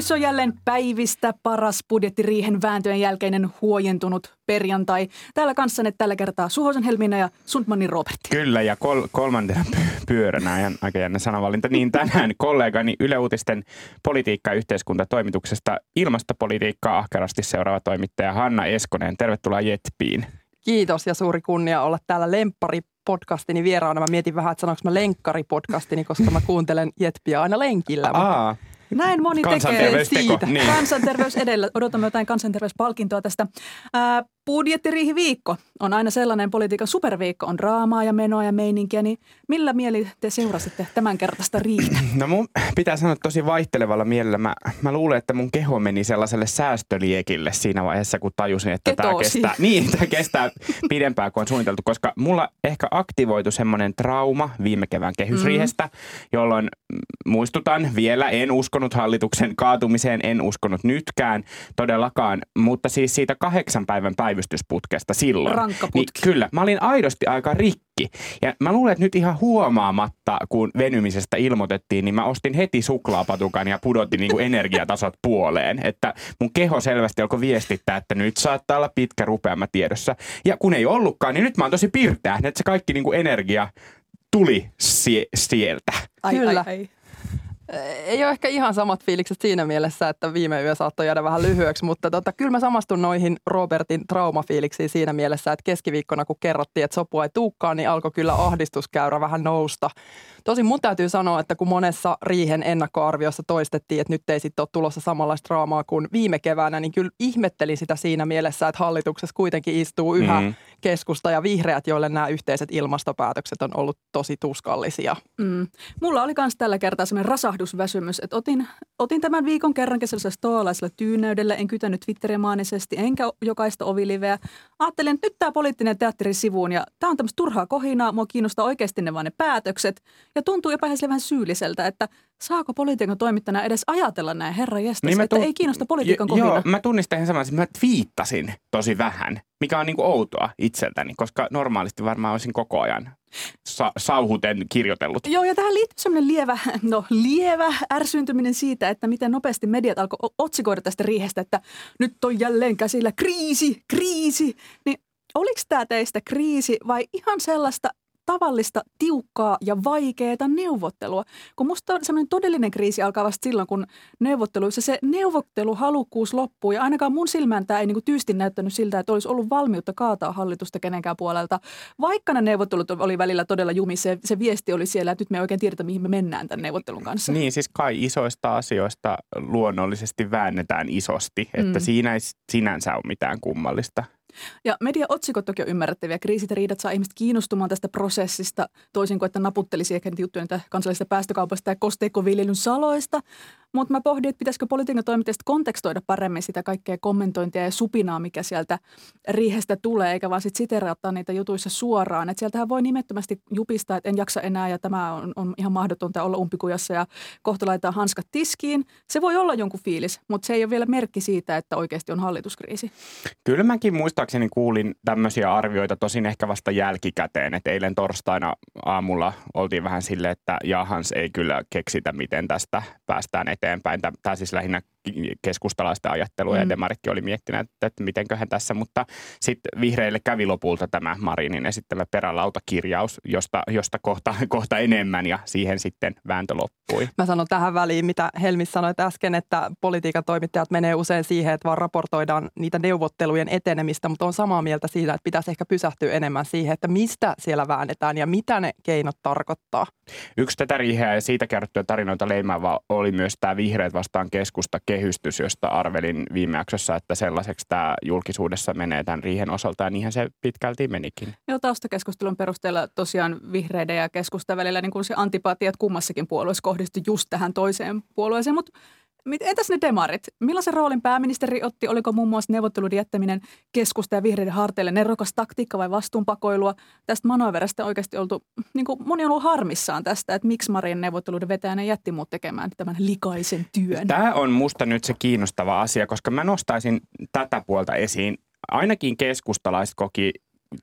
Tervehdys on jälleen päivistä paras budjettiriihen vääntöjen jälkeinen huojentunut perjantai. Täällä kanssanne tällä kertaa Suhosen Helmiina ja Sundmanin Robertti. Kyllä, ja kol- kolmantena py- pyöränä, ihan aika jännä sanavalinta, niin tänään kollegani Yle Uutisten politiikka- ja yhteiskuntatoimituksesta ilmastopolitiikkaa ahkerasti seuraava toimittaja Hanna Eskonen. Tervetuloa Jetpiin. Kiitos ja suuri kunnia olla täällä Lemppari podcastini vieraana. Mä mietin vähän, että sanoinko mä lenkkari podcastini, koska mä kuuntelen Jetpiä aina lenkillä. mutta Aa, Näin moni tekee siitä. Niin. Kansanterveys edellä. Odotamme jotain kansanterveyspalkintoa tästä. Ää, budjettiriihiviikko on aina sellainen politiikan superviikko. On draamaa ja menoa ja meininkiä. Niin millä mieli te seurasitte tämän kertaista riihtä? No mun pitää sanoa että tosi vaihtelevalla mielellä. Mä, mä luulen, että mun keho meni sellaiselle säästöliekille siinä vaiheessa, kun tajusin, että tämä kestää, niin, tämä kestää pidempään kuin on suunniteltu, koska mulla ehkä aktivoitu semmoinen trauma viime kevään kehysriihestä, mm. jolloin muistutan vielä, en uskonut hallituksen kaatumiseen, en uskonut nytkään todellakaan, mutta siis siitä kahdeksan päivän päivystysputkesta silloin. Rankka Niin putki. kyllä, mä olin aidosti aika rikki. Ja mä luulen, että nyt ihan huomaamatta, kun venymisestä ilmoitettiin, niin mä ostin heti suklaapatukan ja pudotin niin kuin energiatasot puoleen. Että mun keho selvästi alkoi viestittää, että nyt saattaa olla pitkä rupeama tiedossa. Ja kun ei ollutkaan, niin nyt mä oon tosi pirteä, että se kaikki niin kuin energia tuli sie- sieltä. Ai, Kyllä. Ai, ai. Ei ole ehkä ihan samat fiilikset siinä mielessä, että viime yö saattoi jäädä vähän lyhyeksi, mutta tota, kyllä mä samastun noihin Robertin traumafiiliksiin siinä mielessä, että keskiviikkona kun kerrottiin, että sopua ei tuukkaan, niin alkoi kyllä ahdistuskäyrä vähän nousta. Tosin mun täytyy sanoa, että kun monessa riihen ennakkoarviossa toistettiin, että nyt ei sitten ole tulossa samanlaista draamaa kuin viime keväänä, niin kyllä ihmettelin sitä siinä mielessä, että hallituksessa kuitenkin istuu yhä Mm. Keskusta ja vihreät, joille nämä yhteiset ilmastopäätökset on ollut tosi tuskallisia. Mm. Mulla oli myös tällä kertaa sellainen rasahdusväsymys, että otin, otin tämän viikon kerrankin sellaisella stoalaisella tyynäydellä, en kytänyt Twitterimaanisesti, enkä jokaista oviliveä. Ajattelin, että nyt tämä poliittinen teatteri sivuun ja tämä on tämmöistä turhaa kohinaa, mua kiinnostaa oikeasti ne vaan ne päätökset. Ja tuntuu jopa sille vähän syylliseltä, että saako politiikan toimittajana edes ajatella näin, herra jestas, niin että tun- ei kiinnosta politiikan Jo-. Joo, mä tunnistan ihan saman, että mä twiittasin tosi vähän, mikä on niinku outoa itseltäni, koska normaalisti varmaan olisin koko ajan sa- sauhuten kirjoitellut. Joo, ja tähän liittyy semmoinen lievä, no lievä ärsyyntyminen siitä, että miten nopeasti mediat alkoi otsikoida tästä riihestä, että nyt on jälleen käsillä kriisi, kriisi. Niin oliko tämä teistä kriisi vai ihan sellaista tavallista, tiukkaa ja vaikeaa neuvottelua. Kun musta semmoinen todellinen kriisi alkaa vasta silloin, kun neuvotteluissa se neuvotteluhalukkuus loppuu. Ja ainakaan mun silmään tämä ei niinku tyystin näyttänyt siltä, että olisi ollut valmiutta kaataa hallitusta kenenkään puolelta. Vaikka ne neuvottelut oli välillä todella jumissa, se, se viesti oli siellä, että nyt me ei oikein tiedetä, mihin me mennään tämän neuvottelun kanssa. Niin, siis kai isoista asioista luonnollisesti väännetään isosti, että Mm. siinä ei sinänsä ole mitään kummallista. Ja mediaotsikot toki on ymmärrettäviä. Kriisit ja riidat saa ihmiset kiinnostumaan tästä prosessista, toisin kuin että naputtelisi ehkä niitä juttuja niitä kansallisesta päästökaupasta ja kosteikkoviljelyn saloista. Mutta mä pohdin, että pitäisikö politiikan toimittajista kontekstoida paremmin sitä kaikkea kommentointia ja supinaa, mikä sieltä riihestä tulee, eikä vaan sitten siteraattaa niitä jutuissa suoraan. Et sieltähän voi nimettömästi jupistaa, että en jaksa enää ja tämä on, on ihan mahdotonta olla umpikujassa ja kohta laitetaan hanskat tiskiin. Se voi olla jonkun fiilis, mutta se ei ole vielä merkki siitä, että oikeasti on hallituskriisi. Kyllä mäkin muistaakseni kuulin tämmöisiä arvioita, tosin ehkä vasta jälkikäteen, että eilen torstaina aamulla oltiin vähän silleen, että jahans ei kyllä keksitä, miten tästä päästään eteenpäin. Tämä siis lähinnä keskustalaisten ajattelua mm. ja. Demaritkin oli miettinyt, että, että mitenköhän tässä, mutta sitten vihreille kävi lopulta tämä Marinin esittämä perälautakirjaus, josta, josta kohta, kohta enemmän ja siihen sitten vääntö loppui. Mä sanon tähän väliin, mitä Helmis sanoi äsken, että politiikan toimittajat menee usein siihen, että vaan raportoidaan niitä neuvottelujen etenemistä, mutta on samaa mieltä siitä, että pitäisi ehkä pysähtyä enemmän siihen, että mistä siellä väännetään ja mitä ne keinot tarkoittaa. Yksi tätä riiheä ja siitä kerrottuja tarinoita leimaava oli myös tämä vihreät vastaan keskusta kehystys, josta arvelin viime jaksossa, että sellaiseksi tämä julkisuudessa menee tämän riihen osalta ja niinhän se pitkälti menikin. Joo, taustakeskustelun perusteella tosiaan vihreiden ja keskustan välillä niin kuin se antipatiat kummassakin puolueessa kohdistui just tähän toiseen puolueeseen, mutta mit- entäs ne demarit? Millaisen roolin pääministeri otti? Oliko muun muassa neuvotteluiden jättäminen keskusta ja vihreiden harteille nerokas taktiikka vai vastuunpakoilua? Tästä manöveristä oikeasti oltu, niin kuin moni on ollut harmissaan tästä, että miksi Marin neuvotteluiden vetäjänä jätti muut tekemään tämän likaisen työn. Tämä on musta nyt se kiinnostava asia, koska mä nostaisin tätä puolta esiin. Ainakin keskustalaiset koki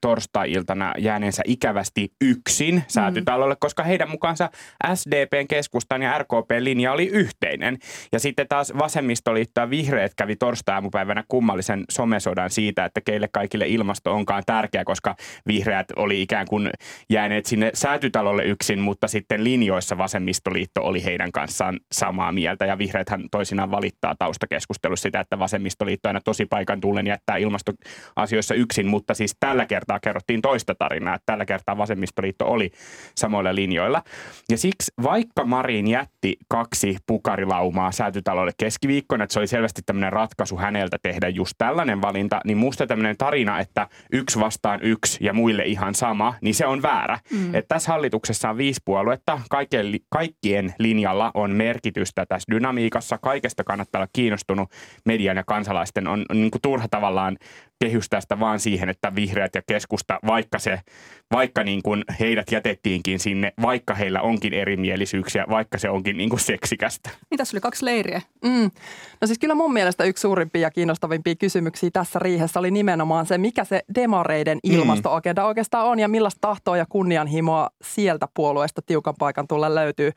torstai-iltana jääneensä ikävästi yksin säätytalolle, mm. koska heidän mukaansa SDPn, keskustan ja RKPn linja oli yhteinen. Ja sitten taas vasemmistoliitto ja vihreät kävi torstai-aamupäivänä kummallisen somesodan siitä, että keille kaikille ilmasto onkaan tärkeä, koska vihreät oli ikään kuin jääneet sinne säätytalolle yksin, mutta sitten linjoissa vasemmistoliitto oli heidän kanssaan samaa mieltä. Ja vihreäthän toisinaan valittaa taustakeskustelussa sitä, että vasemmistoliitto aina tosi paikan tullen jättää ilmastoasioissa yksin, mutta siis tällä kertaa kerrottiin toista tarinaa, että tällä kertaa vasemmistoliitto oli samoilla linjoilla. Ja siksi vaikka Marin jätti kaksi pukarilaumaa säätytalolle keskiviikkona, että se oli selvästi tämmöinen ratkaisu häneltä tehdä just tällainen valinta, niin musta tämmöinen tarina, että yksi vastaan yksi ja muille ihan sama, niin se on väärä. Mm. Että tässä hallituksessa on viisi puoluetta, kaikkien, kaikkien linjalla on merkitystä tässä dynamiikassa, kaikesta kannattaa olla kiinnostunut median ja kansalaisten on, on niin kuin turha tavallaan kehystää sitä vaan siihen, että vihreät ja keskusta, vaikka, se, vaikka niin kuin heidät jätettiinkin sinne, vaikka heillä onkin erimielisyyksiä, vaikka se onkin niin kuin seksikästä. Niin tässä oli kaksi leiriä. Mm. No siis kyllä mun mielestä yksi suurimpia ja kiinnostavimpia kysymyksiä tässä riihessä oli nimenomaan se, mikä se demareiden ilmastoagenda mm. oikeastaan on ja millaista tahtoa ja kunnianhimoa sieltä puolueesta tiukan paikan tulla löytyy.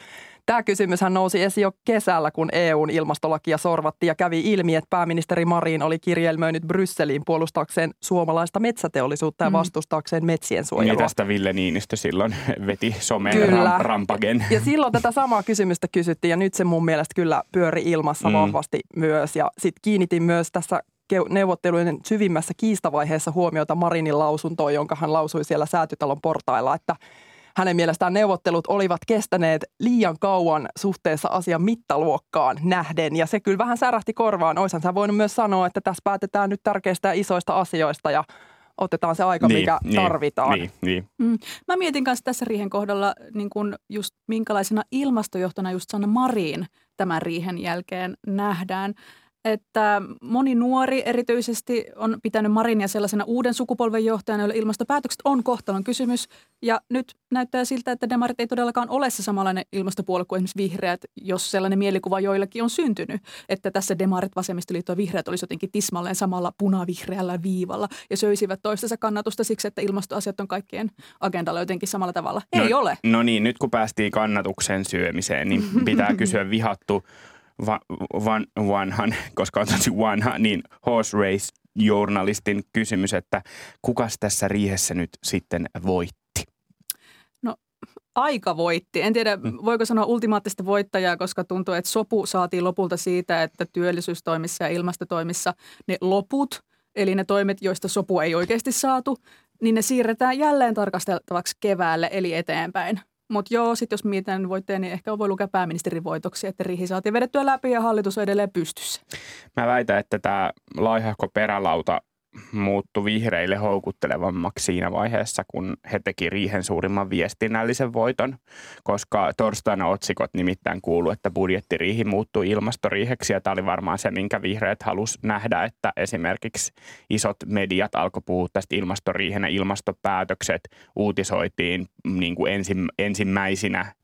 Tämä kysymyshän nousi esiin jo kesällä, kun EUn ilmastolakia sorvattiin ja kävi ilmi, että pääministeri Marin oli kirjelmöinyt Brysseliin puolustaakseen suomalaista metsäteollisuutta ja mm. vastustaakseen metsien suojelua. Niin tästä Ville Niinistö silloin veti someen ram, rampagen. Ja silloin tätä samaa kysymystä kysyttiin ja nyt se mun mielestä kyllä pyöri ilmassa mm. vahvasti myös. Ja sitten kiinnitin myös tässä neuvottelujen syvimmässä kiistavaiheessa huomiota Marinin lausuntoon, jonka hän lausui siellä säätytalon portailla, että – hänen mielestään neuvottelut olivat kestäneet liian kauan suhteessa asian mittaluokkaan nähden. Ja se kyllä vähän särähti korvaan. Oishan sä voinut myös sanoa, että tässä päätetään nyt tärkeistä ja isoista asioista ja otetaan se aika, niin, mikä niin, tarvitaan. Niin, niin. Mm. Mä mietin kanssa tässä riihen kohdalla niin kun just minkälaisena ilmastojohtona just Sanna Marin tämän riihen jälkeen nähdään että moni nuori erityisesti on pitänyt Marinia sellaisena uuden sukupolven johtajana, jolle ilmastopäätökset on kohtalon kysymys. Ja nyt näyttää siltä, että demarit ei todellakaan ole se samanlainen ilmastopuolue kuin esimerkiksi vihreät, jos sellainen mielikuva joillakin on syntynyt, että tässä demarit, vasemmistoliitto ja vihreät olisi jotenkin tismalleen samalla punavihreällä viivalla ja söisivät toistensa kannatusta siksi, että ilmastoasiat on kaikkien agendalla jotenkin samalla tavalla. Ei no, ole. No niin, nyt kun päästiin kannatuksen syömiseen, niin pitää kysyä vihattu va, van, vanhan, koska on tosi vanha, niin horse race journalistin kysymys, että kukas tässä riihessä nyt sitten voitti? No aika voitti. En tiedä, mm. voiko sanoa ultimaattista voittajaa, koska tuntuu, että sopu saatiin lopulta siitä, että työllisyystoimissa ja ilmastotoimissa ne loput, eli ne toimet, joista sopu ei oikeasti saatu, niin ne siirretään jälleen tarkasteltavaksi keväälle, eli eteenpäin. Mutta joo, sitten jos mietitään voitteja, niin ehkä voi lukea pääministerin voitoksi, että rihi saatiin vedettyä läpi ja hallitus on edelleen pystyssä. Mä väitän, että tämä laihahko perälauta muuttui vihreille houkuttelevammaksi siinä vaiheessa, kun he teki riihen suurimman viestinnällisen voiton, koska torstaina otsikot nimittäin kuulu, että budjettiriihi muuttui ilmastoriiheksi. Ja tämä oli varmaan se, minkä vihreät halus nähdä, että esimerkiksi isot mediat alkoi puhua tästä ilmastoriihenä, ilmastopäätökset uutisoitiin niin kuin ensimmäisinä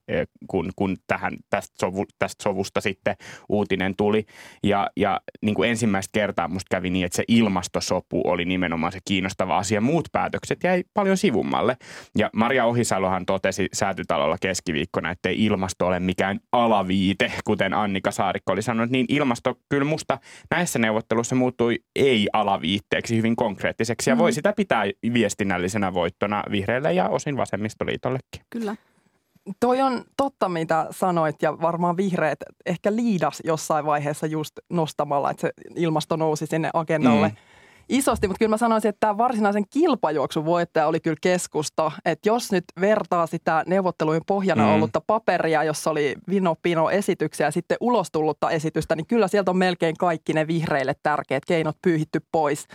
kun, kun tähän, tästä, sovu, tästä sovusta sitten uutinen tuli. Ja, ja niin kuin ensimmäistä kertaa musta kävi niin, että se ilmastosopu oli nimenomaan se kiinnostava asia. Muut päätökset jäi paljon sivummalle. Ja Maria Ohisalohan totesi säätytalolla keskiviikkona, että ei ilmasto ole mikään alaviite, kuten Annika Saarikko oli sanonut. Niin ilmasto kyllä musta näissä neuvotteluissa muuttui ei-alaviitteeksi hyvin konkreettiseksi. Ja mm. voi sitä pitää viestinnällisenä voittona vihreille ja osin vasemmistoliitollekin. Kyllä. Toi on totta, mitä sanoit, ja varmaan vihreät ehkä liidas jossain vaiheessa just nostamalla, että se ilmasto nousi sinne agendalle. Mm isosti, mutta kyllä mä sanoisin, että tämä varsinaisen kilpajuoksun voittaja oli kyllä keskusta. Että jos nyt vertaa sitä neuvottelujen pohjana mm. ollutta paperia, jossa oli vino-pino esityksiä ja sitten ulos tullutta esitystä, niin kyllä sieltä on melkein kaikki ne vihreille tärkeät keinot pyyhitty pois.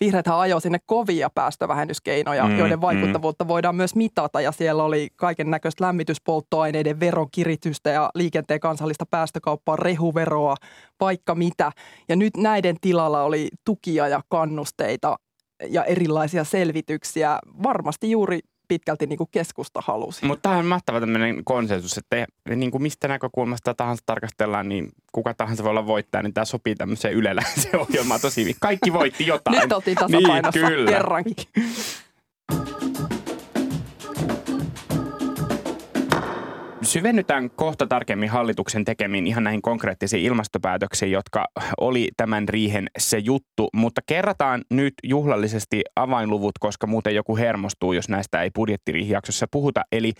Vihreät ajoi sinne kovia päästövähennyskeinoja, Mm, mm, joiden mm. vaikuttavuutta voidaan myös mitata. Ja siellä oli kaiken näköistä lämmityspolttoaineiden veronkiritystä ja liikenteen kansallista päästökauppaa, rehuveroa, vaikka mitä. Ja nyt näiden tilalla oli tukia ja kannusteita ja erilaisia selvityksiä. Varmasti juuri pitkälti niin kuin keskusta halusi. Mutta tämä on mahtava tämmöinen konsensus, että niin kuin mistä näkökulmasta tahansa tarkastellaan, niin kuka tahansa voi olla voittaja, niin tämä sopii tämmöiseen yleläiseen ohjelmaan tosi hyvin. Kaikki voitti jotain. Nyt oltiin tasapainossa niin, kyllä. kerrankin. Syvennytään kohta tarkemmin hallituksen tekemiin ihan näihin konkreettisiin ilmastopäätöksiin, jotka oli tämän riihen se juttu, mutta kerrataan nyt juhlallisesti avainluvut, koska muuten joku hermostuu, jos näistä ei budjettiriihijaksossa puhuta. Eli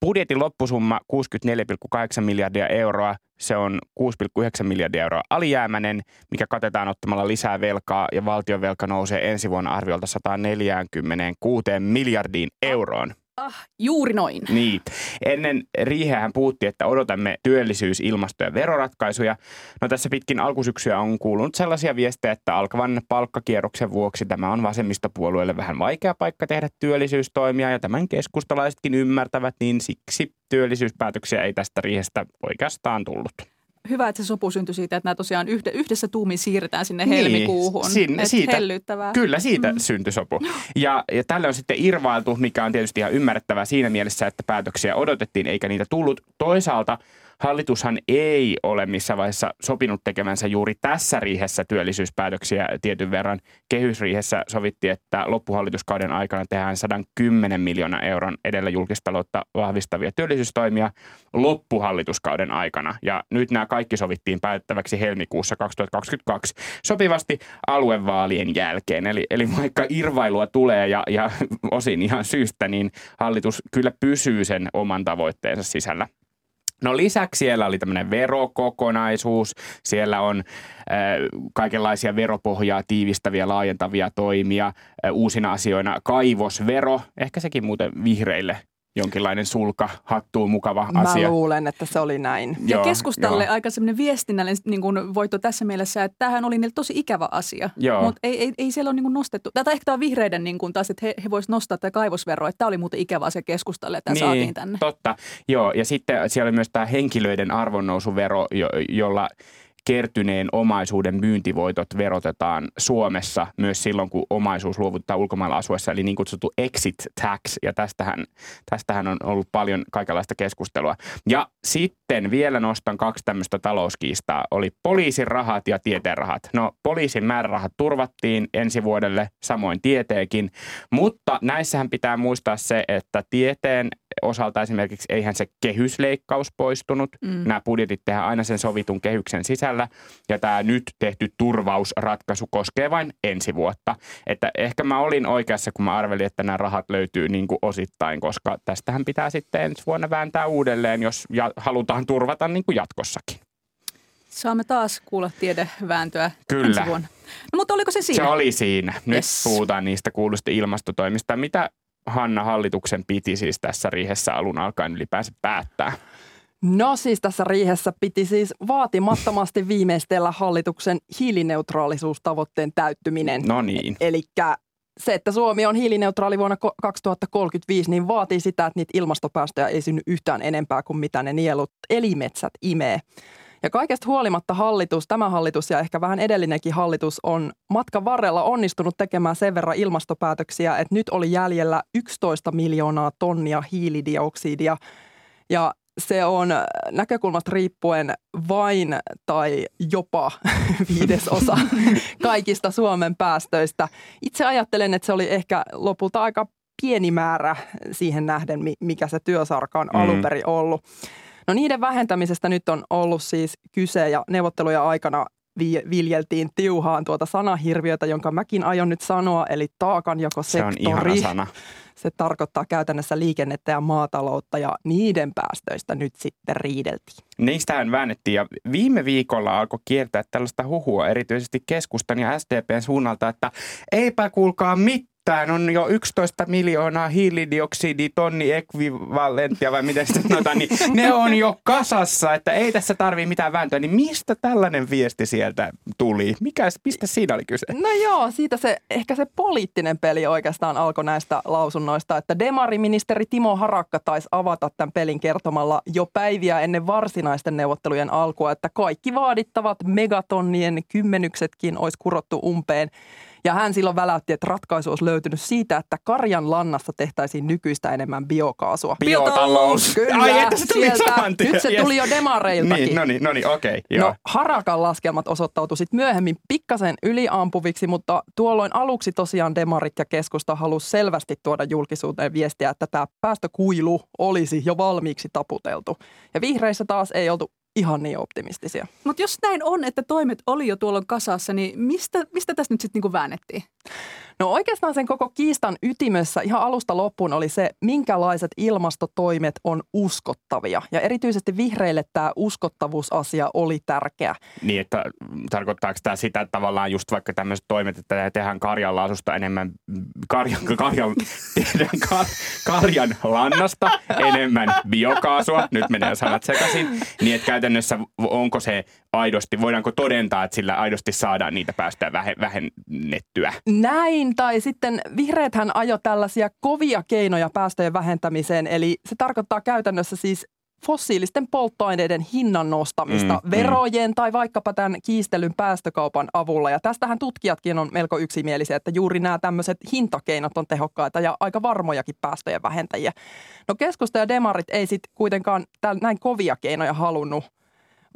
budjetin loppusumma 64,8 miljardia euroa, se on 6,9 miljardia euroa alijäämäinen, mikä katetaan ottamalla lisää velkaa ja valtionvelka nousee ensi vuonna arviolta 146 miljardiin euroon. Ah, juuri noin. Niin. Ennen riiheähän puhuttiin, että odotamme työllisyys-, ilmasto- ja veroratkaisuja. No tässä pitkin alkusyksyä on kuulunut sellaisia viestejä, että alkavan palkkakierroksen vuoksi tämä on vasemmistopuolueelle vähän vaikea paikka tehdä työllisyystoimia ja tämän keskustalaisetkin ymmärtävät, niin siksi työllisyyspäätöksiä ei tästä riihestä oikeastaan tullut. Hyvä, että se sopu syntyi siitä, että nämä tosiaan yhde, yhdessä tuumin siirretään sinne Niin, helmikuuhun. sinne- siitä- Hellyttävää. Kyllä, siitä mm. syntyi sopu. Ja, ja tälle on sitten irvailtu, mikä on tietysti ihan ymmärrettävää siinä mielessä, että päätöksiä odotettiin eikä niitä tullut. Toisaalta hallitushan ei ole missään vaiheessa sopinut tekemänsä juuri tässä riihessä työllisyyspäätöksiä tietyn verran. Kehysriihessä sovittiin, että loppuhallituskauden aikana tehdään 110 miljoonaa euron edellä julkistaloutta vahvistavia työllisyystoimia loppuhallituskauden aikana. Ja nyt nämä kaikki sovittiin päättäväksi helmikuussa 2022 sopivasti aluevaalien jälkeen. Eli, eli vaikka irvailua tulee ja, ja osin ihan syystä, niin hallitus kyllä pysyy sen oman tavoitteensa sisällä. No lisäksi siellä oli tämmöinen verokokonaisuus. Siellä on äh, kaikenlaisia veropohjaa tiivistäviä, laajentavia toimia. Äh, uusina asioina kaivosvero, ehkä sekin muuten vihreille jonkinlainen sulka, hattuun mukava asia. Mä luulen, että se oli näin. Ja Joo, keskustalle joo. aika semmoinen viestinnällinen niin kuin voitto tässä mielessä, että tämähän oli niille tosi ikävä asia. Mutta ei, ei, ei siellä ole niin kuin nostettu. Tätä ehkä tämä on vihreiden niin kuin taas, että he, he voisivat nostaa tätä kaivosveroa, että tämä oli muuten ikävä asia keskustalle, että tämä niin, saatiin tänne. totta. Joo, ja sitten siellä oli myös tämä henkilöiden arvonnousuvero, jo, jolla kertyneen omaisuuden myyntivoitot verotetaan Suomessa myös silloin, kun omaisuus luovutetaan ulkomailla asuessa, eli niin kutsuttu exit tax, ja tästähän, tästähän on ollut paljon kaikenlaista keskustelua. Ja sitten vielä nostan kaksi tämmöistä talouskiistaa, oli poliisin rahat ja tieteen rahat. No poliisin määrärahat turvattiin ensi vuodelle, samoin tieteenkin, mutta näissähän pitää muistaa se, että tieteen osalta esimerkiksi eihän se kehysleikkaus poistunut. Mm. Nämä budjetit tehdään aina sen sovitun kehyksen sisällä ja tämä nyt tehty turvausratkaisu koskee vain ensi vuotta. Että ehkä mä olin oikeassa, kun mä arvelin, että nämä rahat löytyy niin kuin osittain, koska tästähän pitää sitten ensi vuonna vääntää uudelleen, jos ja halutaan turvata niin kuin jatkossakin. Saamme taas kuulla tiedevääntöä Kyllä. ensi vuonna. No mutta oliko se siinä? Se oli siinä. Nyt Yes. puhutaan niistä kuuluista ilmastotoimista. Mitä Hanna hallituksen piti siis tässä riihessä alun alkaen ylipäänsä päättää? No siis tässä riihessä piti siis vaatimattomasti viimeistellä hallituksen hiilineutraalisuustavoitteen täyttyminen. No niin. Eli se, että Suomi on hiilineutraali vuonna ko- 2035, niin vaatii sitä, että niitä ilmastopäästöjä ei synny yhtään enempää kuin mitä ne nielut elimetsät imee. Ja kaikesta huolimatta hallitus, tämä hallitus ja ehkä vähän edellinenkin hallitus on matkan varrella onnistunut tekemään sen verran ilmastopäätöksiä, että nyt oli jäljellä 11 miljoonaa tonnia hiilidioksidia. Ja se on näkökulmasta riippuen vain tai jopa viidesosa kaikista Suomen päästöistä. Itse ajattelen, että se oli ehkä lopulta aika pieni määrä siihen nähden, mi- mikä se työsarka on Mm. alun perin ollut. No niiden vähentämisestä nyt on ollut siis kyse ja neuvotteluja aikana viljeltiin tiuhaan tuota sanahirviötä, jonka mäkin aion nyt sanoa, eli Se taakanjakosektori. on ihana sana. Se tarkoittaa käytännössä liikennettä ja maataloutta ja niiden päästöistä nyt sitten riideltiin. Niistähän väännettiin ja viime viikolla alkoi kiertää tällaista huhua erityisesti keskustan ja SDPn suunnalta, että eipä kuulkaa mitään mitään. On jo 11 miljoonaa hiilidioksiditonni ekvivalenttia vai miten sitä sanotaan, niin ne on jo kasassa, että ei tässä tarvii mitään vääntöä. Niin mistä tällainen viesti sieltä tuli? Mikä, mistä siinä oli kyse? No joo, siitä se, ehkä se poliittinen peli oikeastaan alkoi näistä lausunnoista, että demariministeri Timo Harakka taisi avata tämän pelin kertomalla jo päiviä ennen varsinaisten neuvottelujen alkua, että kaikki vaadittavat megatonnien kymmenyksetkin olisi kurottu umpeen. Ja hän silloin väläytti, että ratkaisu olisi löytynyt siitä, että karjan lannasta tehtäisiin nykyistä enemmän biokaasua. Biotalous. Kyllä, Ai, että se tuli sieltä. Nyt se Yes. tuli jo demareiltakin. Niin, no niin, no niin okei, joo. No Harakan laskelmat osoittautui sitten myöhemmin pikkasen yliampuviksi, mutta tuolloin aluksi tosiaan demarit ja keskusta halusi selvästi tuoda julkisuuteen viestiä, että tämä päästökuilu olisi jo valmiiksi taputeltu. Ja vihreissä taas ei oltu ihan niin optimistisia. Mutta jos näin on, että toimet oli jo tuolloin kasassa, niin mistä, mistä tässä nyt sitten niinku väännettiin? No oikeastaan sen koko kiistan ytimessä ihan alusta loppuun oli se, minkälaiset ilmastotoimet on uskottavia. Ja erityisesti vihreille tämä uskottavuusasia oli tärkeä. Niin, että tarkoittaako tämä sitä, että tavallaan just vaikka tämmöiset toimet, että tehdään karjanlaasusta enemmän, karjan, karjan, tehdään kar, karjan lannasta enemmän biokaasua, nyt menee sanat sekaisin, niin että käytännössä onko se aidosti, voidaanko todentaa, että sillä aidosti saadaan niitä päästöjä vähe- vähennettyä? Näin, tai sitten vihreäthän ajo tällaisia kovia keinoja päästöjen vähentämiseen, eli se tarkoittaa käytännössä siis fossiilisten polttoaineiden hinnan nostamista Mm, mm, mm. verojen tai vaikkapa tämän kiistelyn päästökaupan avulla. Ja tästähän tutkijatkin on melko yksimielisiä, että juuri nämä tämmöiset hintakeinot on tehokkaita ja aika varmojakin päästöjen vähentäjiä. No keskusta ja demarit ei sitten kuitenkaan näin kovia keinoja halunnut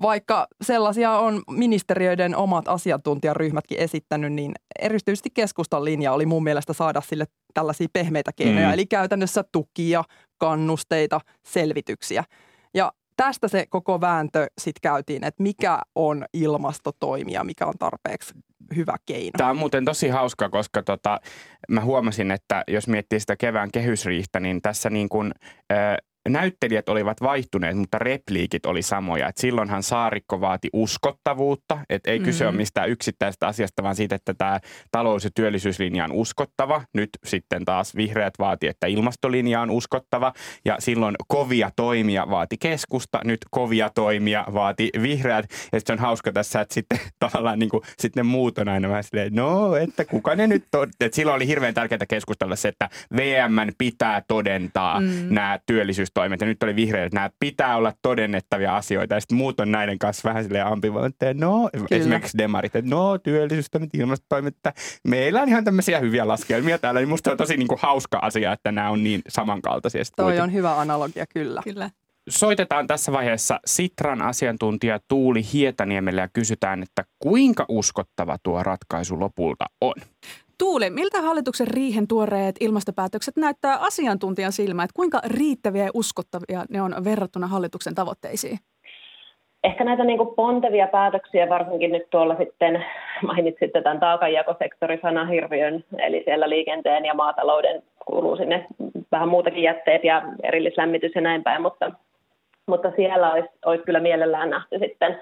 vaikka sellaisia on ministeriöiden omat asiantuntijaryhmätkin esittänyt, niin erityisesti keskustan linja oli mun mielestä saada sille tällaisia pehmeitä keinoja, Mm. eli käytännössä tukia, kannusteita, selvityksiä. Ja tästä se koko vääntö sitten käytiin, että mikä on ilmastotoimia, mikä on tarpeeksi hyvä keino. Tämä on muuten tosi hauska, koska tota, mä huomasin, että jos miettii sitä kevään kehysriihtä, niin tässä niin kuin, ö, näyttelijät olivat vaihtuneet, mutta repliikit oli samoja. Et silloinhan Saarikko vaati uskottavuutta, että ei kyse Mm. ole mistään yksittäisestä asiasta, vaan siitä, että tämä talous- ja työllisyyslinja on uskottava. Nyt sitten taas vihreät vaati, että ilmastolinja on uskottava. Ja silloin kovia toimia vaati keskusta, nyt kovia toimia vaati vihreät. Ja sitten se on hauska tässä, että sitten tavallaan niin kuin, sitten ne muut on aina vähän silleen, no, että kuka ne nyt on. Että silloin oli hirveän tärkeää keskustella se, että VMn pitää todentaa Mm. nämä työllisyystoimet. Ja nyt oli vihreät, että nämä pitää olla todennettavia asioita. Ja sitten muut on näiden kanssa vähän silleen ambivalentteja. No, Kyllä. esimerkiksi demarit, että no, työllisyystoimet, ilmastotoimet, että meillä on ihan tämmöisiä hyviä laskelmia täällä. Niin musta on tosi niin kuin hauska asia, että nämä on niin samankaltaisia. Toi kuitenkin. on hyvä analogia, kyllä. Kyllä. Soitetaan tässä vaiheessa Sitran asiantuntija Tuuli Hietaniemelle ja kysytään, että kuinka uskottava tuo ratkaisu lopulta on. Tuuli, miltä hallituksen riihen tuoreet ilmastopäätökset näyttää asiantuntijan silmään, että kuinka riittäviä ja uskottavia ne on verrattuna hallituksen tavoitteisiin? Ehkä näitä niin kuin pontevia päätöksiä, varsinkin nyt tuolla sitten mainitsitte tämän taakanjakosektorisana-hirviön, eli siellä liikenteen ja maatalouden kuuluu sinne vähän muutakin jätteet ja erillislämmitys ja näin päin, mutta, mutta siellä olisi, olisi kyllä mielellään nähty sitten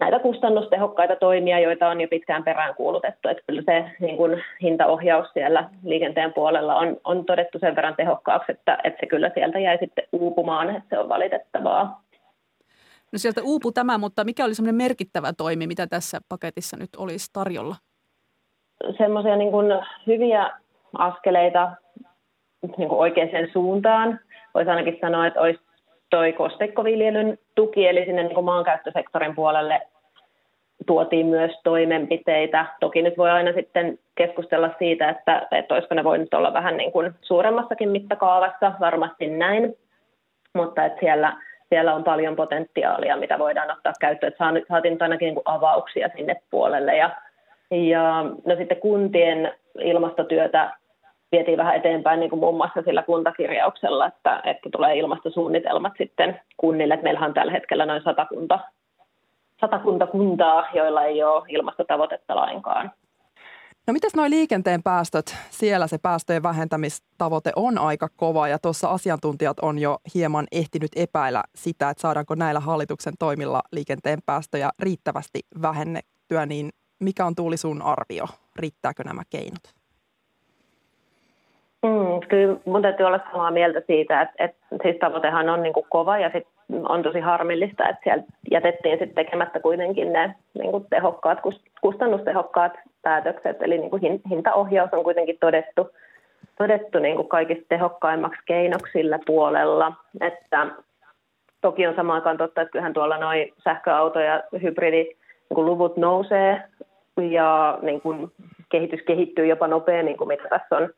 näitä kustannustehokkaita toimia, joita on jo pitkään perään kuulutettu. Että kyllä se niin kuin hintaohjaus siellä liikenteen puolella on, on todettu sen verran tehokkaaksi, että, että se kyllä sieltä jäi sitten uupumaan, että se on valitettavaa. No sieltä uupuu tämä, mutta mikä oli semmoinen merkittävä toimi, mitä tässä paketissa nyt olisi tarjolla? semmoisia niin kuin hyviä askeleita niin kuin oikeaan suuntaan. Voisi ainakin sanoa, että olisi toi kosteikkoviljelyn tuki, eli sinne niin maankäyttösektorin puolelle tuotiin myös toimenpiteitä. Toki nyt voi aina sitten keskustella siitä, että, että olisiko ne voinut olla vähän niin kuin suuremmassakin mittakaavassa, varmasti näin, mutta että siellä, siellä on paljon potentiaalia, mitä voidaan ottaa käyttöön. Että saa- saatiin nyt ainakin niin kuin avauksia sinne puolelle ja ja no sitten kuntien ilmastotyötä vietiin vähän eteenpäin niin kuin muun muassa sillä kuntakirjauksella, että, että tulee ilmastosuunnitelmat sitten kunnille. Että meillähän on tällä hetkellä noin satakunta, satakunta kuntaa, joilla ei ole ilmastotavoitetta lainkaan. No mitäs nuo liikenteen päästöt? Siellä se päästöjen vähentämistavoite on aika kova ja tuossa asiantuntijat on jo hieman ehtinyt epäillä sitä, että saadaanko näillä hallituksen toimilla liikenteen päästöjä riittävästi vähennettyä, niin mikä on Tuuli sun arvio? Riittääkö nämä keinot? Mm, kyllä mun täytyy olla samaa mieltä siitä, että, että siis tavoitehan on niin kuin kova ja sit on tosi harmillista, että siellä jätettiin sitten tekemättä kuitenkin ne niin kuin tehokkaat, kustannustehokkaat päätökset. Eli niin kuin hintaohjaus on kuitenkin todettu, todettu niin kuin kaikista tehokkaimmaksi keinoksi sillä puolella. Että toki on samaan aikaan totta, että kyllähän tuolla noin sähköauto- ja hybridi niin kuin luvut nousee ja niin kuin kehitys kehittyy jopa nopeammin kuin mitä tässä on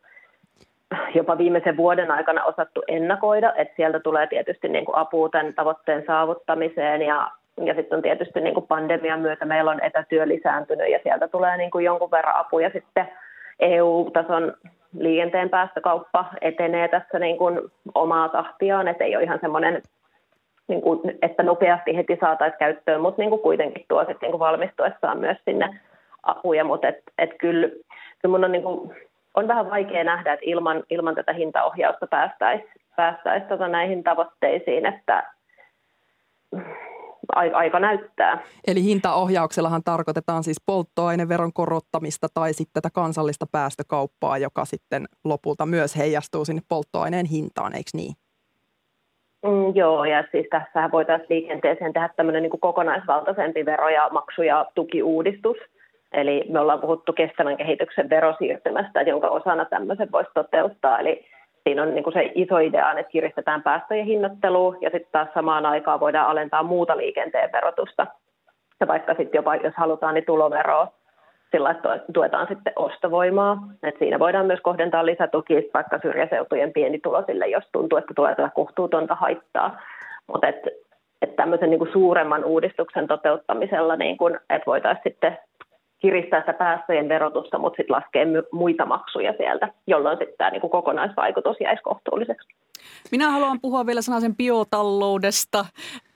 jopa viimeisen vuoden aikana osattu ennakoida, että sieltä tulee tietysti niin kuin apua tämän tavoitteen saavuttamiseen ja, ja sitten on tietysti niin kuin pandemian myötä meillä on etätyö lisääntynyt ja sieltä tulee niin kuin jonkun verran apuja sitten EU-tason liikenteen päästökauppa etenee tässä niin kuin omaa tahtiaan, että ei ole ihan semmoinen, niin kuin, että nopeasti heti saataisiin käyttöön, mutta niin kuin kuitenkin tuo sitten niin kuin valmistuessaan myös sinne apuja, mutta et, et kyllä, kyllä mun on niin kuin on vähän vaikea nähdä, että ilman, ilman tätä hintaohjausta päästäisiin päästäisi tota näihin tavoitteisiin, että aika näyttää. Eli hintaohjauksellahan tarkoitetaan siis polttoaineveron korottamista tai sitten tätä kansallista päästökauppaa, joka sitten lopulta myös heijastuu sinne polttoaineen hintaan, eikö niin? Mm, joo, ja siis tässä voitaisiin liikenteeseen tehdä tämmöinen niin kokonaisvaltaisempi vero- ja maksu- ja tukiuudistus – Eli me ollaan puhuttu kestävän kehityksen verosiirtymästä, jonka osana tämmöisen voisi toteuttaa. Eli siinä on niin kuin se iso idea, että kiristetään päästöjen hinnoittelua ja sitten taas samaan aikaan voidaan alentaa muuta liikenteen verotusta. Ja vaikka sitten jopa, jos halutaan, niin tuloveroa sillä, että tuetaan sitten ostovoimaa. Et siinä voidaan myös kohdentaa lisätukia vaikka syrjäseutujen pienitulosille, jos tuntuu, että tulee tätä kohtuutonta haittaa. Mutta et, et tämmöisen niin kuin suuremman uudistuksen toteuttamisella, niin kuin, että voitaisiin sitten kiristää sitä päästöjen verotusta, mutta sitten laskee muita maksuja sieltä, jolloin sitten tämä niin kokonaisvaikutus jäisi kohtuulliseksi. Minä haluan puhua vielä sanasen biotaloudesta.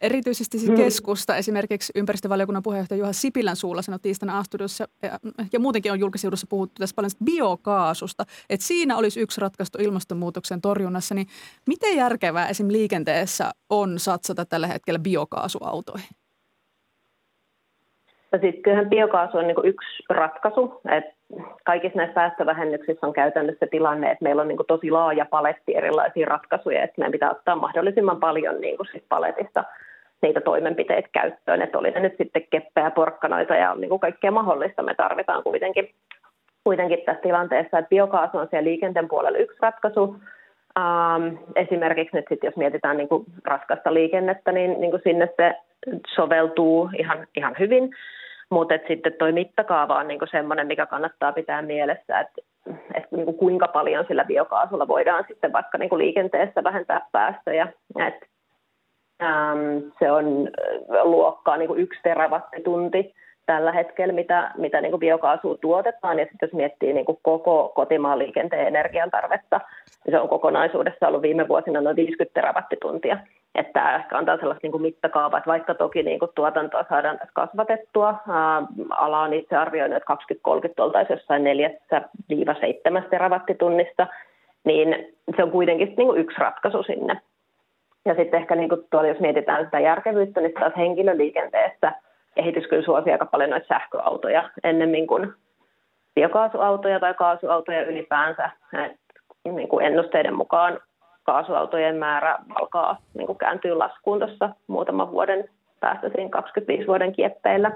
Erityisesti siis keskusta, esimerkiksi ympäristövaliokunnan puheenjohtaja Juha Sipilän suulla sanoi tiistaina A-studiossa, ja, ja muutenkin on julkisuudessa puhuttu tässä paljon biokaasusta, että siinä olisi yksi ratkaistu ilmastonmuutoksen torjunnassa. Niin miten järkevää esim. liikenteessä on satsata tällä hetkellä biokaasuautoihin? Ja sitten kyllähän biokaasu on niin yksi ratkaisu. Et kaikissa näissä päästövähennyksissä on käytännössä tilanne, että meillä on niin tosi laaja paletti erilaisia ratkaisuja, että meidän pitää ottaa mahdollisimman paljon niin sit paletista niitä toimenpiteitä käyttöön. Että oli ne nyt sitten keppejä, porkkanoita ja niin kaikkea mahdollista me tarvitaan kuitenkin, kuitenkin tässä tilanteessa. Että biokaasu on siellä liikenteen puolella yksi ratkaisu. Ähm, esimerkiksi nyt sit, jos mietitään niin kuin raskasta liikennettä, niin, niin kuin sinne se soveltuu ihan, ihan hyvin. Mutta sitten tuo mittakaava on niinku semmoinen, mikä kannattaa pitää mielessä, että et niinku kuinka paljon sillä biokaasulla voidaan sitten vaikka niinku liikenteessä vähentää päästöjä. Et, äm, se on luokkaa niinku yksi terawattitunti tällä hetkellä, mitä, mitä niin biokaasua tuotetaan. Ja sitten jos miettii niin koko kotimaan liikenteen energiantarvetta, niin se on kokonaisuudessa ollut viime vuosina noin 50 terawattituntia. Että tämä ehkä antaa sellaista niin mittakaavaa, että vaikka toki niin tuotantoa saadaan tässä kasvatettua, ää, ala on itse arvioinut, että 2030 oltaisiin jossain 4-7 terawattitunnista, niin se on kuitenkin niin yksi ratkaisu sinne. Ja sitten ehkä niin tuolla, jos mietitään sitä järkevyyttä, niin taas henkilöliikenteessä – kehitys kyllä suosi aika paljon noita sähköautoja ennemmin kuin biokaasuautoja tai kaasuautoja ylipäänsä. Et, niin kuin ennusteiden mukaan kaasuautojen määrä alkaa niin kuin kääntyä laskuun tuossa muutaman vuoden päästä siinä 25 vuoden kieppeillä.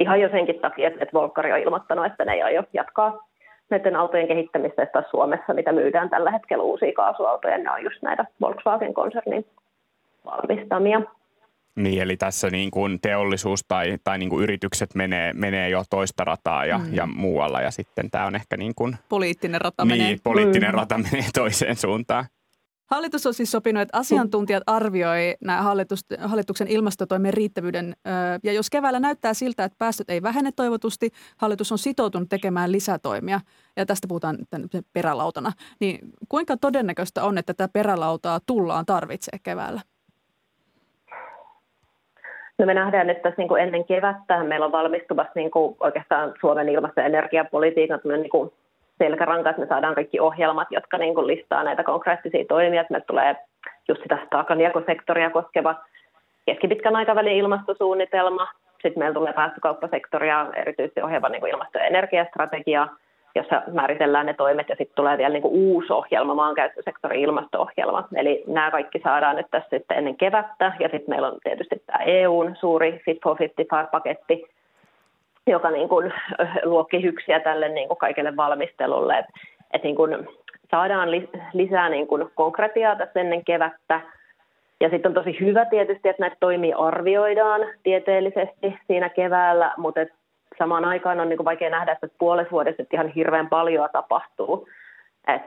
Ihan jo senkin takia, että Volkari on ilmoittanut, että ne ei aio jatkaa näiden autojen kehittämistä että Suomessa, mitä myydään tällä hetkellä uusia kaasuautoja, ne on just näitä Volkswagen-konsernin valmistamia. Niin, eli tässä niin kuin teollisuus tai, tai niin kuin yritykset menee, menee jo toista rataa ja, mm. ja muualla ja sitten tämä on ehkä niin kuin... Poliittinen rata niin, menee. poliittinen mm. rata menee toiseen suuntaan. Hallitus on siis sopinut, että asiantuntijat arvioi nämä hallitus, hallituksen ilmastotoimien riittävyyden. Ja jos keväällä näyttää siltä, että päästöt ei vähene toivotusti, hallitus on sitoutunut tekemään lisätoimia. Ja tästä puhutaan perälautana. Niin kuinka todennäköistä on, että tätä perälautaa tullaan tarvitsemaan keväällä? No me nähdään nyt tässä niin kuin ennen kevättä, meillä on valmistuvassa niin kuin oikeastaan Suomen ilmasto- ja energiapolitiikan niin kuin selkäranka, että me saadaan kaikki ohjelmat, jotka niin kuin listaa näitä konkreettisia toimia, me tulee just sitä taakanjakosektoria koskeva keskipitkän aikavälin ilmastosuunnitelma, sitten meillä tulee päästökauppasektoria erityisesti ohjelma niin kuin ilmasto- ja energiastrategia, jossa määritellään ne toimet ja sitten tulee vielä niin kuin uusi ohjelma, maankäyttösektorin ilmasto-ohjelma. Eli nämä kaikki saadaan nyt tässä sitten ennen kevättä ja sitten meillä on tietysti tämä EUn suuri Fit for 55-paketti, joka niin kuin luo kehyksiä tälle niin kuin kaikelle valmistelulle. Että et niin kuin saadaan lisää niin kuin konkretiaa tässä ennen kevättä. Ja sitten on tosi hyvä tietysti, että näitä toimia arvioidaan tieteellisesti siinä keväällä, mutta et samaan aikaan on niin vaikea nähdä, että puolessa vuodessa ihan hirveän paljon tapahtuu. Et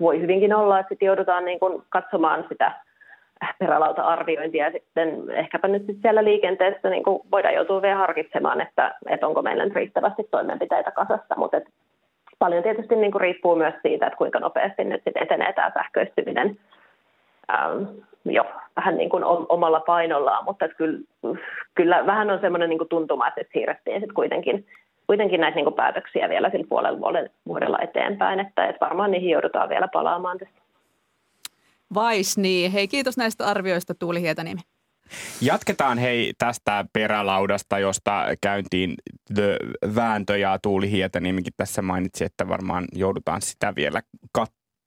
voi hyvinkin olla, että sitten joudutaan niin kuin katsomaan sitä perälauta-arviointia ja sitten ehkäpä nyt sitten siellä liikenteessä niin kuin voidaan joutua vielä harkitsemaan, että, että onko meillä riittävästi toimenpiteitä kasassa, mutta et paljon tietysti niin kuin riippuu myös siitä, että kuinka nopeasti nyt sitten etenee tämä sähköistyminen ähm, jo vähän niin kuin omalla painollaan, mutta että kyllä, kyllä vähän on semmoinen niin kuin tuntuma, että siirrettiin sitten kuitenkin, kuitenkin näitä niin kuin päätöksiä vielä sillä puolella vuodella eteenpäin, että, että varmaan niihin joudutaan vielä palaamaan tästä. Vais niin. Hei, kiitos näistä arvioista Tuuli Hietanimi. Jatketaan hei tästä perälaudasta, josta käyntiin The vääntö ja Tuuli Hietanimikin tässä mainitsi, että varmaan joudutaan sitä vielä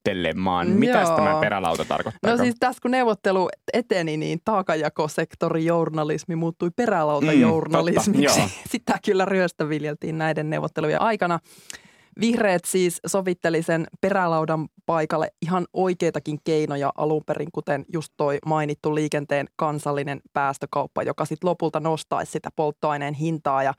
kattelemaan. Mitä tämä perälauta tarkoittaa? No siis tässä kun neuvottelu eteni, niin taakajakosektori journalismi muuttui perälauta-journalismiksi. Mm, Sitä kyllä ryöstäviljeltiin näiden neuvottelujen aikana. Vihreät siis sovitteli sen perälaudan paikalle ihan oikeitakin keinoja alun perin, kuten just toi mainittu liikenteen kansallinen päästökauppa, joka sitten lopulta nostaisi sitä polttoaineen hintaa ja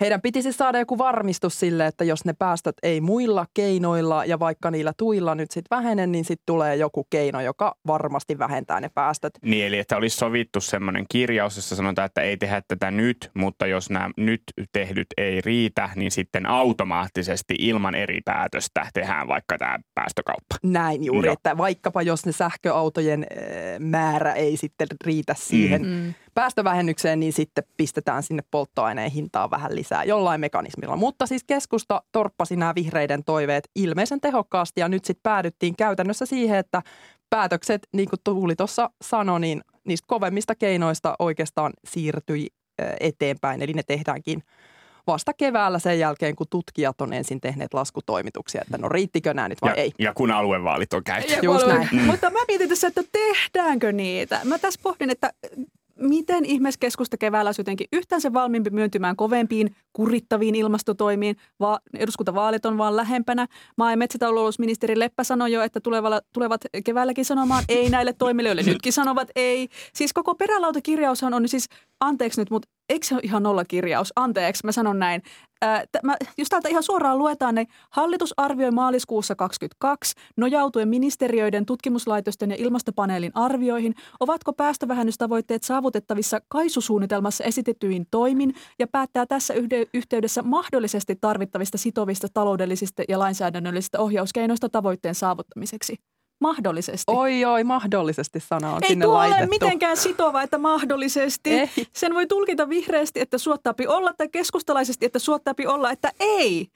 heidän pitisi saada joku varmistus sille, että jos ne päästöt ei muilla keinoilla ja vaikka niillä tuilla nyt sitten vähene, niin sitten tulee joku keino, joka varmasti vähentää ne päästöt. Niin, eli että olisi sovittu semmoinen kirjaus, jossa sanotaan, että ei tehdä tätä nyt, mutta jos nämä nyt tehdyt ei riitä, niin sitten automaattisesti ilman eri päätöstä tehdään vaikka tämä päästökauppa. Näin juuri, Joo. että vaikkapa jos ne sähköautojen määrä ei sitten riitä siihen mm päästövähennykseen, niin sitten pistetään sinne polttoaineen hintaa vähän lisää jollain mekanismilla. Mutta siis keskusta torppasi nämä vihreiden toiveet ilmeisen tehokkaasti ja nyt sitten päädyttiin käytännössä siihen, että päätökset, niin kuin Tuuli tuossa sanoi, niin niistä kovemmista keinoista oikeastaan siirtyi eteenpäin. Eli ne tehdäänkin vasta keväällä sen jälkeen, kun tutkijat on ensin tehneet laskutoimituksia, että no riittikö nämä nyt vai ja, ei. Ja kun aluevaalit on käyty. Just näin. Mm. Mutta mä mietin tässä, että tehdäänkö niitä. Mä tässä pohdin, että miten ihmeskeskusta keväällä olisi jotenkin yhtään se valmiimpi myöntymään kovempiin, kurittaviin ilmastotoimiin. Va- eduskuntavaalit on vaan lähempänä. Maa- ja metsätalousministeri Leppä sanoi jo, että tulevalla, tulevat keväälläkin sanomaan ei näille toimille, joille nytkin sanovat ei. Siis koko perälautakirjaushan on siis, anteeksi nyt, mutta eikö se ole ihan nolla kirjaus? Anteeksi, mä sanon näin. Ää, t- mä, jos täältä ihan suoraan luetaan, niin hallitus arvioi maaliskuussa 2022 nojautuen ministeriöiden, tutkimuslaitosten ja ilmastopaneelin arvioihin, ovatko päästövähennystavoitteet saavutettavissa kaisusuunnitelmassa esitetyin toimin ja päättää tässä yhteydessä mahdollisesti tarvittavista sitovista taloudellisista ja lainsäädännöllisistä ohjauskeinoista tavoitteen saavuttamiseksi. Mahdollisesti. Oi, oi, mahdollisesti sana on Ei sinne tuo laitettu. ole mitenkään sitova, että mahdollisesti. Ei. Sen voi tulkita vihreästi, että suottaapi olla, tai keskustalaisesti, että suottaapi olla, että ei.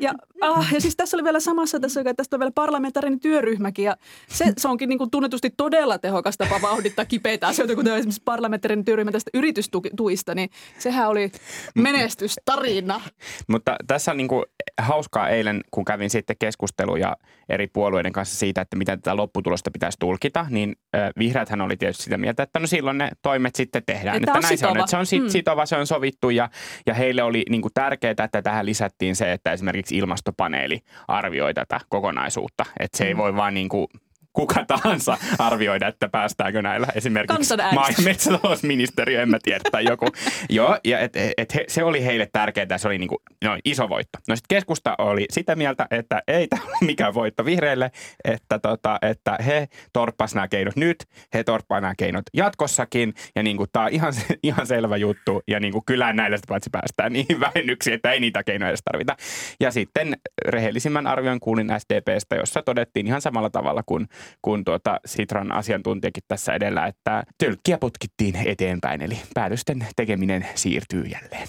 Ja, ah, ja siis tässä oli vielä samassa, tässä, että tästä on vielä parlamentaarinen työryhmäkin, ja se, se onkin niin kuin tunnetusti todella tehokas tapa vauhdittaa kipeitä asioita, kuten esimerkiksi parlamentaarinen työryhmä tästä yritystuista, niin sehän oli menestystarina. Mutta tässä on niin kuin hauskaa eilen, kun kävin sitten keskusteluja eri puolueiden kanssa siitä, että miten tätä lopputulosta pitäisi tulkita, niin vihreäthän oli tietysti sitä mieltä, että no silloin ne toimet sitten tehdään. Että että on näin se on, että se on sit Mm. sitova, se on sovittu ja, ja heille oli niin kuin tärkeää, että tähän lisättiin se, että esimerkiksi ilmastopaneeli arvioi tätä kokonaisuutta. Että se ei voi vaan niin kuin kuka tahansa arvioida, että päästäänkö näillä esimerkiksi maa- ja metsätalousministeriö, en mä tiedä, tai joku. Joo, ja et, et he, se oli heille tärkeää, se oli niinku, no, iso voitto. No sitten keskusta oli sitä mieltä, että ei tämä ole mikään voitto vihreille, että, tota, että he torppas nämä keinot nyt, he torppaa nämä keinot jatkossakin, ja niinku, tämä on ihan, ihan selvä juttu, ja niinku, kyllä näillä sitä paitsi päästään niihin vähennyksiin, että ei niitä keinoja edes tarvita. Ja sitten rehellisimmän arvion kuulin SDPstä, jossa todettiin ihan samalla tavalla kuin, kuin tuota Sitran asiantuntijakin tässä edellä, että tölkkiä potkittiin eteenpäin, eli päätösten tekeminen siirtyy jälleen.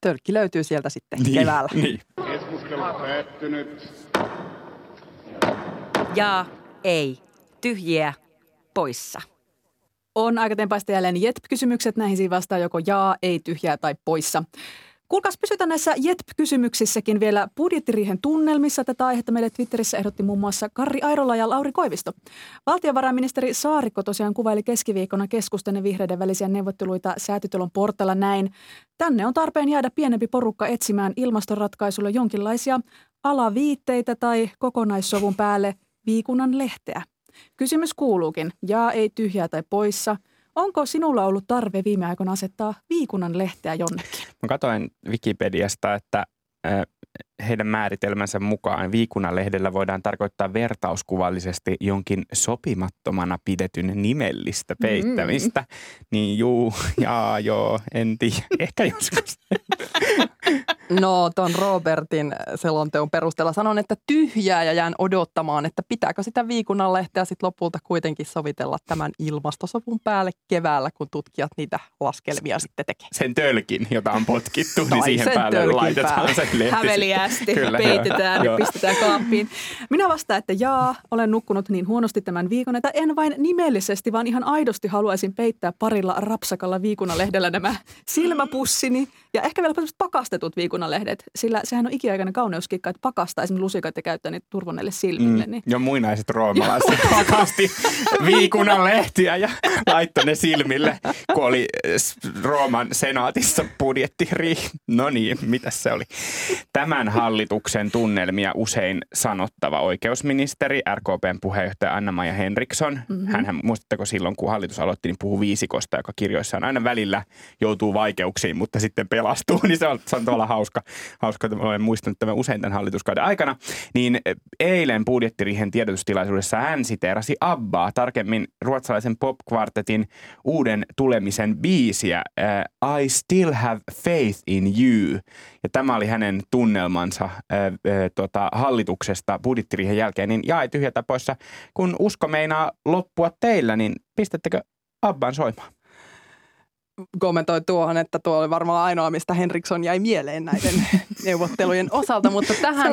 Tölkki löytyy sieltä sitten keväällä. Niin. Keskustelu päättynyt. Ja ei. Tyhjiä poissa. On aika tempaista jälleen JETP-kysymykset. Näihin siinä vastaa joko jaa, ei, tyhjää tai poissa. Kuulkaas, pysytään näissä JETP-kysymyksissäkin vielä budjettiriihen tunnelmissa. Tätä aihetta meille Twitterissä ehdotti muun muassa Karri Airola ja Lauri Koivisto. Valtiovarainministeri Saarikko tosiaan kuvaili keskiviikkona keskusten ja vihreiden välisiä neuvotteluita säätytalon portalla näin. Tänne on tarpeen jäädä pienempi porukka etsimään ilmastoratkaisulla jonkinlaisia alaviitteitä tai kokonaissovun päälle viikunnan lehteä. Kysymys kuuluukin, jaa ei tyhjää tai poissa – Onko sinulla ollut tarve viime aikoina asettaa viikunnan lehteä jonnekin? Mä katsoin Wikipediasta, että heidän määritelmänsä mukaan viikunnan lehdellä voidaan tarkoittaa vertauskuvallisesti jonkin sopimattomana pidetyn nimellistä mm. peittämistä. Mm. Niin juu, jaa, joo, en tiedä, ehkä joskus. No, ton Robertin selonteon perusteella sanon, että tyhjää ja jään odottamaan, että pitääkö sitä viikunnanlehteä sitten lopulta kuitenkin sovitella tämän ilmastosovun päälle keväällä, kun tutkijat niitä laskelmia sitten tekee. Sen tölkin, jota on potkittu, niin siihen päälle laitetaan päälle. se lehti. Häveliästi Kyllä, peitetään ja pistetään kaappiin. Minä vastaan, että jaa, olen nukkunut niin huonosti tämän viikon, että en vain nimellisesti, vaan ihan aidosti haluaisin peittää parilla rapsakalla viikunnalehdellä nämä silmäpussini ja ehkä vielä pakastetut viikun viikunanlehdet, sillä sehän on ikiaikainen kauneuskikka, että pakastaa esimerkiksi lusikoita ja käyttää niitä turvonneille silmille. Mm, niin. Jo muinaiset roomalaiset pakasti viikunanlehtiä ja laittoi ne silmille, kun oli Rooman senaatissa budjettiri. No niin, mitä se oli? Tämän hallituksen tunnelmia usein sanottava oikeusministeri, RKPn puheenjohtaja Anna-Maja Henriksson. Mm-hmm. Hänhän, muistatteko silloin, kun hallitus aloitti, niin puhuu viisikosta, joka kirjoissaan aina välillä joutuu vaikeuksiin, mutta sitten pelastuu. Niin se on, se on tavallaan hauska hauska, että olen muistanut tämän usein tämän hallituskauden aikana, niin eilen budjettirihen tiedotustilaisuudessa hän siteerasi Abbaa, tarkemmin ruotsalaisen popkvartetin uuden tulemisen biisiä I Still Have Faith in You. Ja tämä oli hänen tunnelmansa ää, ää, tota, hallituksesta budjettirihen jälkeen, niin jaa tyhjätä poissa. Kun usko meinaa loppua teillä, niin pistättekö Abban soimaan? Kommentoi tuohon, että tuo oli varmaan ainoa, mistä Henriksson jäi mieleen näiden neuvottelujen osalta, mutta tähän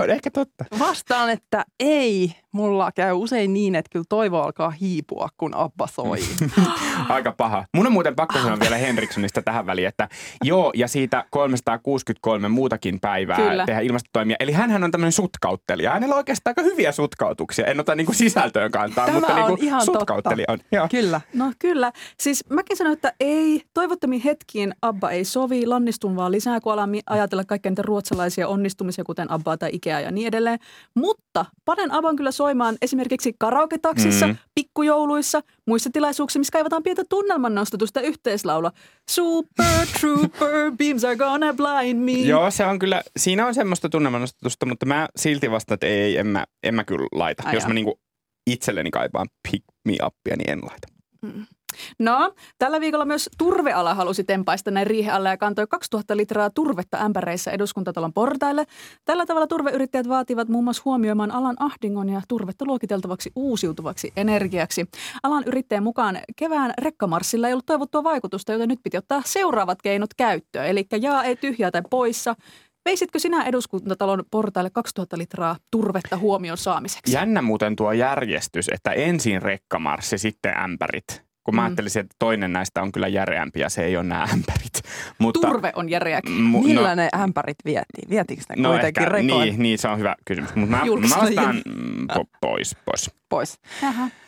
vastaan, että ei, mulla käy usein niin, että kyllä toivo alkaa hiipua, kun Abba soi. Aika paha. Mun on muuten pakko sanoa vielä Henrikssonista tähän väliin, että joo, ja siitä 363 muutakin päivää kyllä. tehdä ilmastotoimia. Eli hän on tämmöinen sutkauttelija. Hänellä on oikeastaan aika hyviä sutkautuksia. En ota niinku sisältöön kantaa, Tämä mutta on niinku ihan sutkauttelija totta. on. Joo. Kyllä. No kyllä. Siis mäkin sanoin, että ei. Toivottomiin hetkiin Abba ei sovi. Lannistun vaan lisää, kun alan ajatella kaikkia niitä ruotsalaisia onnistumisia, kuten Abba tai Ikea ja niin edelleen. Mutta panen Abban kyllä soimaan esimerkiksi karaoke-taksissa, mm. pikkujouluissa, muissa tilaisuuksissa, missä kaivataan pientä tunnelman nostatusta yhteislaula. Super Trooper, beams are gonna blind me. Joo, se on kyllä, siinä on semmoista tunnelman nostatusta, mutta mä silti vastaan, että ei, en mä, en mä kyllä laita. Ai Jos mä niinku itselleni kaipaan pick me upia, niin en laita. Mm. No, tällä viikolla myös turveala halusi tempaista näin riihen alle ja kantoi 2000 litraa turvetta ämpäreissä eduskuntatalon portaille. Tällä tavalla turveyrittäjät vaativat muun muassa huomioimaan alan ahdingon ja turvetta luokiteltavaksi uusiutuvaksi energiaksi. Alan yrittäjän mukaan kevään rekkamarssilla ei ollut toivottua vaikutusta, joten nyt piti ottaa seuraavat keinot käyttöön. Eli jaa ei tyhjää tai poissa, Veisitkö sinä eduskuntatalon portaille 2000 litraa turvetta huomion saamiseksi? Jännä muuten tuo järjestys, että ensin rekkamarssi, sitten ämpärit. Kun mä mm. ajattelisin, että toinen näistä on kyllä järeämpi ja se ei ole nämä ämpärit. Mutta, Turve on järeäkin. M- Millä no, ne ämpärit vietiin? Vietiinkö ne no kuitenkin ehkä, Niin, niin, se on hyvä kysymys. Mutta mä, mä vastaan mm, po, pois. Pois. pois.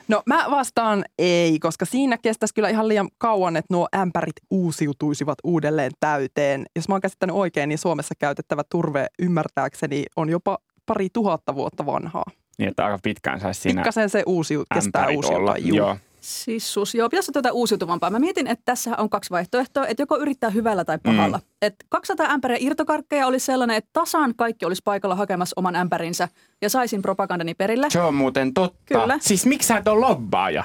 No mä vastaan ei, koska siinä kestäisi kyllä ihan liian kauan, että nuo ämpärit uusiutuisivat uudelleen täyteen. Jos mä oon käsittänyt oikein, niin Suomessa käytettävä turve ymmärtääkseni on jopa pari tuhatta vuotta vanhaa. Niin, että aika pitkään saisi siinä Pikkasen se uusiu, kestää uusiutua. Joo. Sissus, joo, pitäisi tätä uusiutuvampaa. Mä mietin, että tässä on kaksi vaihtoehtoa, että joko yrittää hyvällä tai pahalla. Mm. Että 200 ämpäriä irtokarkkeja olisi sellainen, että tasan kaikki olisi paikalla hakemassa oman ämpärinsä ja saisin propagandani perille. Se on muuten totta. Kyllä. Siis miksi sä et ole lobbaaja?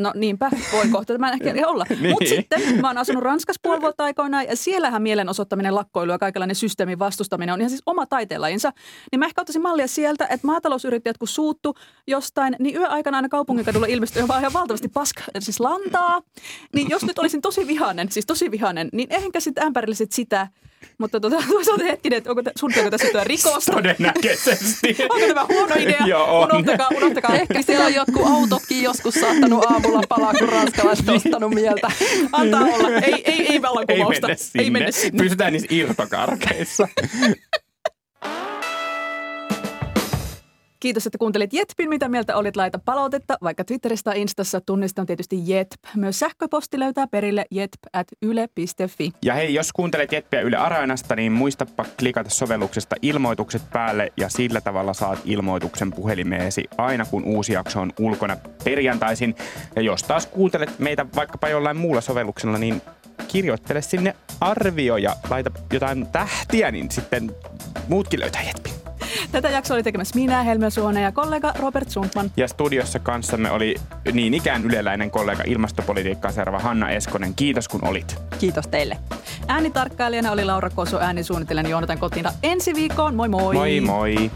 No niinpä, voi kohta tämä ehkä olla. niin. Mutta sitten mä oon asunut Ranskassa puoli vuotta aikoinaan ja siellähän mielenosoittaminen, lakkoilu ja kaikenlainen systeemin vastustaminen on ihan siis oma taiteenlajinsa. Niin mä ehkä ottaisin mallia sieltä, että maatalousyrittäjät kun suuttu jostain, niin yöaikana aina kaupunkikadulla ilmestyy vaan ihan valtavasti paska, siis lantaa. Niin jos nyt olisin tosi vihainen, siis tosi vihainen, niin ehkä sitten ämpärilliset sitä, Mutta tota, toisaalta hetkinen, että onko, suunnitelko tässä jotain rikosta? Todennäköisesti. Onko tämä huono idea? Joo, on. Unohtakaa, unohtakaa. Ehkä siellä on jotkut autotkin joskus saattanut aamulla palaa, kun ranskalaiset ostanut mieltä. Antaa olla. Ei, ei, ei Ei vallankumousta. mennä sinne. Ei mennä sinne. Pysytään niissä irtokarkeissa. Kiitos, että kuuntelit Jetpin. Mitä mieltä olit? Laita palautetta, vaikka Twitteristä tai Instassa. Tunnistan tietysti Jetp. Myös sähköposti löytää perille jetp at yle.fi. Ja hei, jos kuuntelet Jetpiä Yle Areenasta, niin muistapa klikata sovelluksesta ilmoitukset päälle ja sillä tavalla saat ilmoituksen puhelimeesi aina kun uusi jakso on ulkona perjantaisin. Ja jos taas kuuntelet meitä vaikkapa jollain muulla sovelluksella, niin kirjoittele sinne arvio ja laita jotain tähtiä, niin sitten muutkin löytää Jetpin. Tätä jaksoa oli tekemässä minä, Helme Suonen ja kollega Robert Sundman. Ja studiossa kanssamme oli niin ikään yleläinen kollega ilmastopolitiikkaa seuraava Hanna Eskonen. Kiitos kun olit. Kiitos teille. Äänitarkkailijana oli Laura Koso, äänisuunnittelijana Joonatan Kotina. Ensi viikkoon, moi moi! Moi moi!